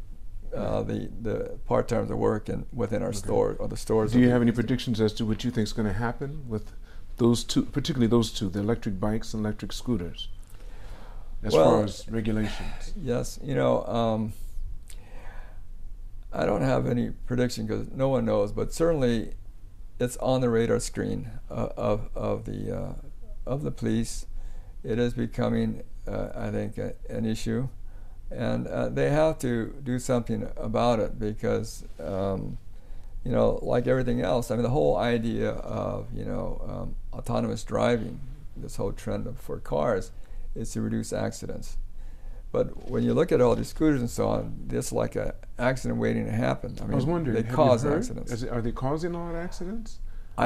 Speaker 1: uh, the the part times of work and within our okay. store or the stores.
Speaker 2: Do you have any predictions as to what you think is going to happen with those two, particularly those two, the electric bikes and electric scooters, as
Speaker 1: well,
Speaker 2: far as regulations?
Speaker 1: Yes, you know. Um, I don't have any prediction because no one knows, but certainly it's on the radar screen uh, of of the uh, of the police. It is becoming, uh, I think, a, an issue, and uh, they have to do something about it because, um, you know, like everything else. I mean, the whole idea of you know um, autonomous driving, this whole trend of, for cars, is to reduce accidents. But when you look at all these scooters and so on, it's like an accident waiting to happen. I mean,
Speaker 2: I was wondering,
Speaker 1: they cause
Speaker 2: accidents. It, are they causing a lot of accidents?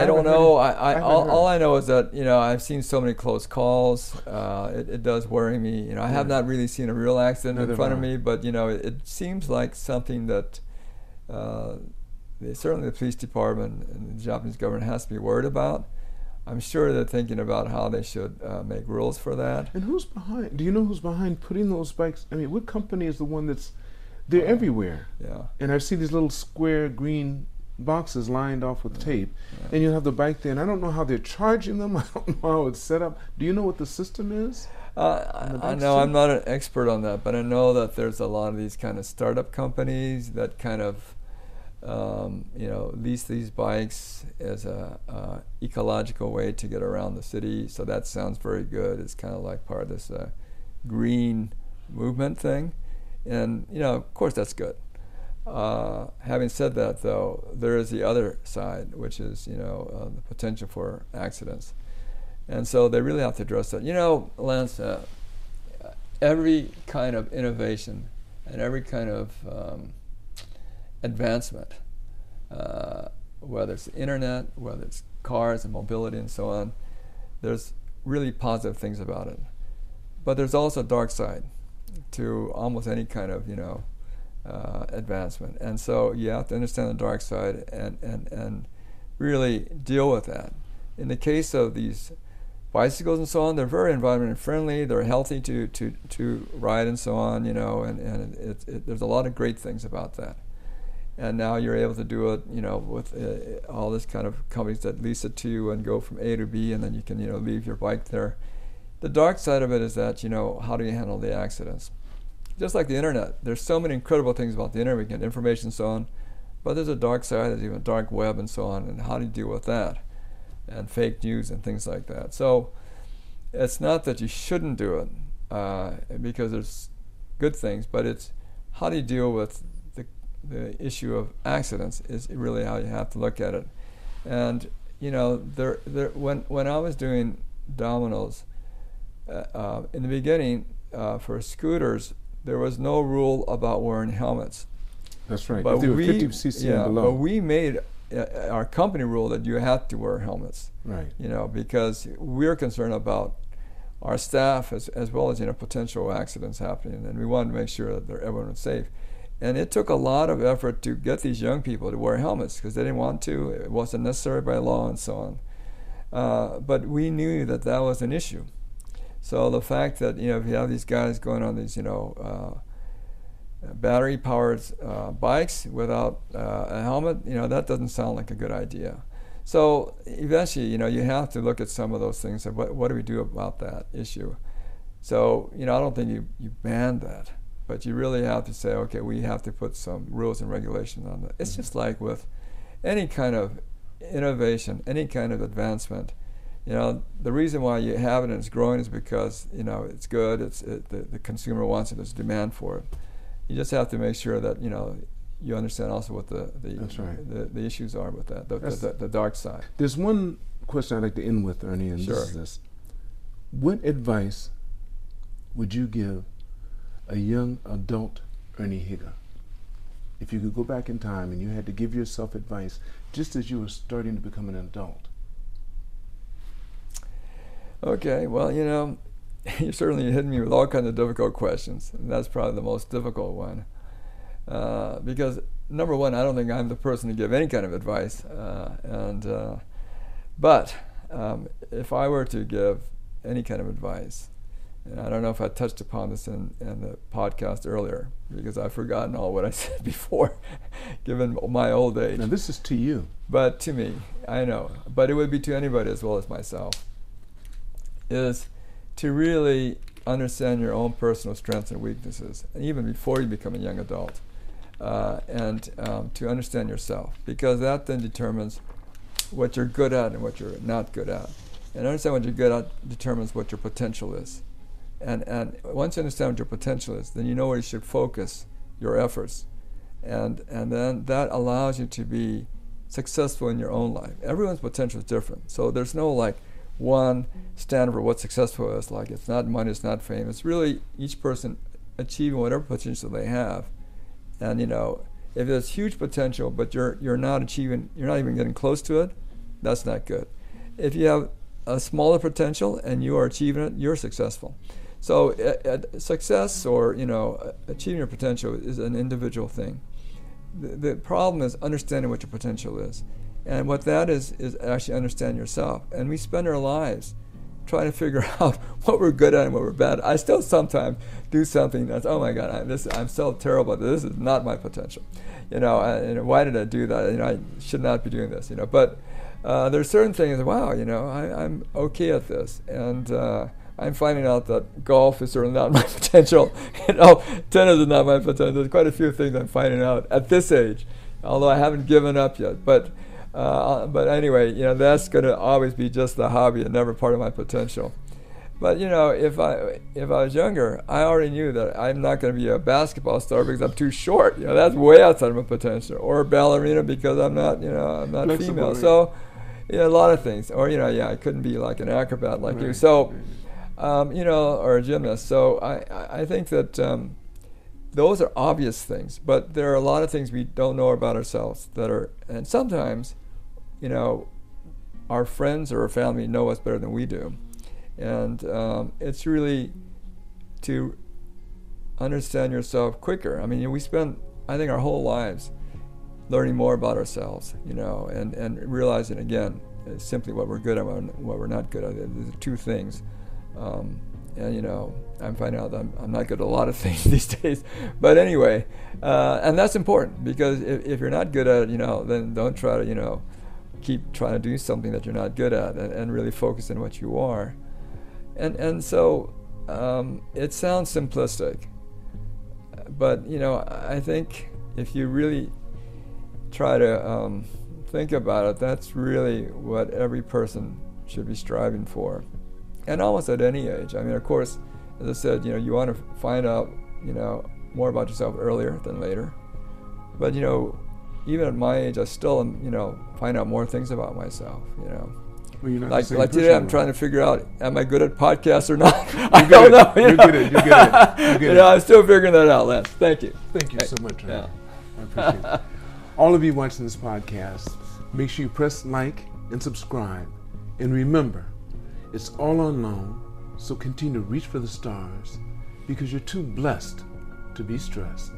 Speaker 1: I, don't know. I, I, I all, all, I know is that you know I've seen so many close calls. Uh, it, it, does worry me. You know, I have not really seen a real accident Neither in front of me, but you know, it, it seems like something that uh, certainly the police department and the Japanese government has to be worried about. I'm sure they're thinking about how they should uh, make rules for that.
Speaker 2: And who's behind? Do you know who's behind putting those bikes? I mean, what company is the one that's? They're uh, everywhere.
Speaker 1: Yeah.
Speaker 2: And I see these little square green boxes lined off with yeah. tape, yeah. and you have the bike there. And I don't know how they're charging them. I don't know how it's set up. Do you know what the system is?
Speaker 1: Uh, I know I'm not an expert on that, but I know that there's a lot of these kind of startup companies that kind of um, you know, lease these bikes as a uh, ecological way to get around the city. So that sounds very good. It's kind of like part of this uh, green movement thing, and you know, of course, that's good. Uh, having said that, though, there is the other side, which is you know uh, the potential for accidents, and so they really have to address that. You know, Lance, uh, every kind of innovation and every kind of um, advancement, uh, whether it's the internet, whether it's cars and mobility and so on, there's really positive things about it. But there's also a dark side to almost any kind of, you know, uh, advancement. And so you have to understand the dark side and, and, and really deal with that. In the case of these bicycles and so on, they're very environment friendly. They're healthy to, to, to ride and so on, you know, and, and it, it, there's a lot of great things about that and now you're able to do it, you know, with uh, all this kind of companies that lease it to you and go from A to B, and then you can, you know, leave your bike there. The dark side of it is that, you know, how do you handle the accidents? Just like the internet, there's so many incredible things about the internet. We get information and so on, but there's a dark side. There's even a dark web and so on, and how do you deal with that? And fake news and things like that. So it's not that you shouldn't do it uh, because there's good things, but it's how do you deal with the issue of accidents is really how you have to look at it. And you know, there, there, when when I was doing Domino's uh, uh, in the beginning uh, for scooters, there was no rule about wearing helmets.
Speaker 2: That's right. But we, 50 cc
Speaker 1: yeah,
Speaker 2: below.
Speaker 1: but we made uh, our company rule that you had to wear helmets.
Speaker 2: Right.
Speaker 1: You know, because we're concerned about our staff as as well as you know potential accidents happening, and we wanted to make sure that everyone was safe. And it took a lot of effort to get these young people to wear helmets because they didn't want to. It wasn't necessary by law and so on. Uh, but we knew that that was an issue. So the fact that you know if you have these guys going on these you know uh, battery-powered uh, bikes without uh, a helmet, you know that doesn't sound like a good idea. So eventually, you know, you have to look at some of those things and what, what do we do about that issue? So you know, I don't think you you ban that. But you really have to say, okay, we have to put some rules and regulations on that. It's mm-hmm. just like with any kind of innovation, any kind of advancement. You know, the reason why you have it and it's growing is because you know it's good. It's it, the, the consumer wants it. There's demand for it. You just have to make sure that you know you understand also what the the,
Speaker 2: right.
Speaker 1: the, the, issues are with that, the, the, the, dark side.
Speaker 2: There's one question I'd like to end with, Ernie, and
Speaker 1: sure.
Speaker 2: this is this. What advice would you give a young adult Ernie Higa? If you could go back in time and you had to give yourself advice just as you were starting to become an adult.
Speaker 1: Okay, well, you know, you certainly hit me with all kinds of difficult questions, and that's probably the most difficult one. Uh, because number one, I don't think I'm the person to give any kind of advice, uh, and uh, but um, if I were to give any kind of advice, and I don't know if I touched upon this in, in the podcast earlier because I've forgotten all what I said before, given my old age.
Speaker 2: Now this is to you,
Speaker 1: but to me, I know, but it would be to anybody as well as myself. Is to really understand your own personal strengths and weaknesses, even before you become a young adult uh, and um, to understand yourself, because that then determines what you're good at and what you're not good at. And understand what you're good at determines what your potential is. And, and once you understand what your potential is, then you know where you should focus your efforts. And, and then that allows you to be successful in your own life. Everyone's potential is different. So there's no like one standard for what successful is. Like it's not money, it's not fame. It's really each person achieving whatever potential they have and you know, if there's huge potential, but you're you're not achieving, you're not even getting close to it, that's not good. If you have a smaller potential and you are achieving it, you're successful. So uh, success or you know achieving your potential is an individual thing. The, the problem is understanding what your potential is, and what that is is actually understand yourself. And we spend our lives trying to figure out what we're good at and what we're bad at. I still sometimes do something that's, oh my God, I'm, this, I'm so terrible at this. This is not my potential. You know, and why did I do that? You know, I should not be doing this, you know. But uh, there's certain things, wow, you know, I, am okay at this. And uh, I'm finding out that golf is certainly not my potential. you know, tennis is not my potential. There's quite a few things I'm finding out at this age, although I haven't given up yet. But uh, but anyway, you know, that's going to always be just the hobby and never part of my potential. But you know, if I if I was younger, I already knew that I'm not going to be a basketball star because I'm too short. You know, that's way outside of my potential. Or a ballerina because I'm not, you know, I'm not female. So, you know, a lot of things. Or you know, yeah, I couldn't be like an acrobat like right. you. So, um, you know, or a gymnast. So I I think that. Um, those are obvious things, but there are a lot of things we don't know about ourselves that are, and sometimes you know, our friends or our family know us better than we do. And um, it's really to understand yourself quicker. I mean, we spend, I think, our whole lives learning more about ourselves, you know, and, and realizing again simply what we're good at and what we're not good at. There's two things. Um, and you know, I'm finding out that I'm, I'm, not good at a lot of things these days. But anyway, uh, and that's important because if, if, you're not good at it, you know, then don't try to, you know, keep trying to do something that you're not good at and, and really focus on what you are. And, and so um, it sounds simplistic, but you know, I think if you really try to um, think about it, that's really what every person should be striving for. And almost at any age. I mean, of course, as I said, you know, you want to find out, you know, more about yourself earlier than later. But you know, even at my age, I still am, you know, find out more things about myself, you know.
Speaker 2: Well,
Speaker 1: like like today, I'm trying to figure out am I good at podcasts or not. I don't know.
Speaker 2: You good at you get it.
Speaker 1: You, you know, I'm still figuring that out, Lance. Thank you.
Speaker 2: Thank you so much. Yeah. I appreciate it. All of you watching this podcast, make sure you press like and subscribe. And remember, it's all unknown, so continue to reach for the stars because you're too blessed to be stressed.